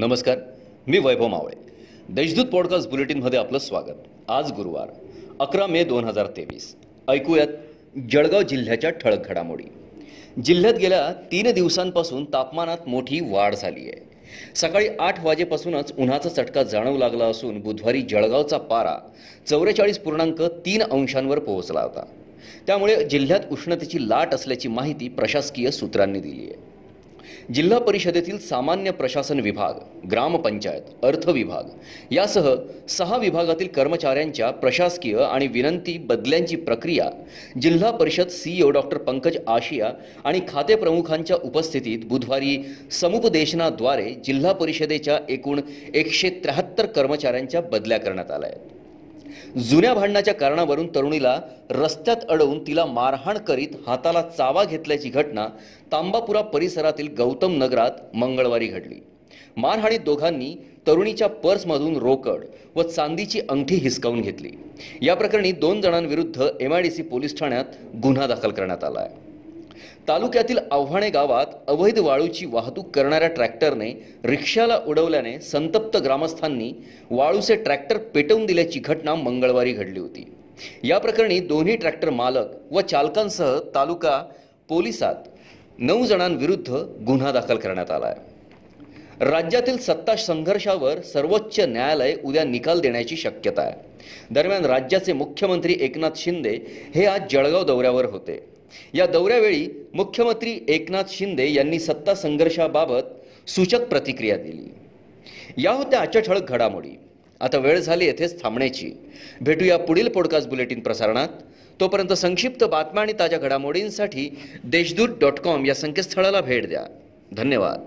नमस्कार मी वैभव मावळे. देशदूत पॉडकास्ट बुलेटिनमध्ये आपलं स्वागत. आज गुरुवार अकरा मे दोन हजार तेवीस. ऐकूयात जळगाव जिल्ह्याच्या ठळक घडामोडी. जिल्ह्यात गेल्या तीन दिवसांपासून तापमानात मोठी वाढ झाली आहे. सकाळी आठ वाजेपासूनच उन्हाचा चटका जाणवू लागला असून बुधवारी जळगावचा पारा चौवेचाळीस पूर्णांक तीन अंशांवर पोहोचला होता. त्यामुळे जिल्ह्यात उष्णतेची लाट असल्याची माहिती प्रशासकीय सूत्रांनी दिली आहे. जिल्हा परिषदेतील सामान्य प्रशासन विभाग ग्रामपंचायत अर्थ विभाग यासह सहा विभागातील कर्मचाऱ्यांच्या प्रशासकीय आणि विनंती बदल्यांची प्रक्रिया जिल्हा परिषद सीईओ डॉक्टर पंकज आशिया आणि खाते प्रमुखांच्या उपस्थितीत बुधवारी समुपदेशनाद्वारे जिल्हा परिषदेच्या एकूण एकशे त्र्याहत्तर कर्मचाऱ्यांच्या बदल्या करण्यात आल्या आहेत. जुन्या भांडणाच्या कारणावरून तरुणीला रस्त्यात अडवून तिला मारहाण करीत हाताला चावा घेतल्याची घटना तांबापुरा परिसरातील गौतम नगरात मंगळवारी घडली. मारहाणीत दोघांनी तरुणीच्या पर्समधून रोकड व चांदीची अंगठी हिसकावून घेतली. या प्रकरणी दोन जणांविरुद्ध एमआयडीसी पोलीस ठाण्यात गुन्हा दाखल करण्यात आला आहे तालुक्यातील आव्हाणे गावात अवैध वाळूची वाहतूक करणाऱ्या ट्रॅक्टरने रिक्षाला उडवल्याने संतप्त ग्रामस्थांनी वाळूचे ट्रॅक्टर पेटवून दिल्याची घटना मंगळवारी घडली होती. या प्रकरणी दोन्ही ट्रॅक्टर मालक व चालकांसह तालुका पोलिसात नऊ जणांविरुद्ध गुन्हा दाखल करण्यात आला आहे राज्यातील सत्ता संघर्षावर सर्वोच्च न्यायालय उद्या निकाल देण्याची शक्यता आहे. दरम्यान राज्याचे मुख्यमंत्री एकनाथ शिंदे हे आज जळगाव दौऱ्यावर होते. या दौऱ्यावेळी मुख्यमंत्री एकनाथ शिंदे यांनी सत्ता संघर्षाबाबत सूचक प्रतिक्रिया दिली. या होत्या आजच्या ठळक घडामोडी. आता वेळ झाली येथेच थांबण्याची. भेटूया पुढील पॉडकास्ट बुलेटिन प्रसारणात. तोपर्यंत संक्षिप्त बातम्या आणि ताज्या घडामोडींसाठी देशदूत डॉट कॉम या संकेतस्थळाला भेट द्या. धन्यवाद.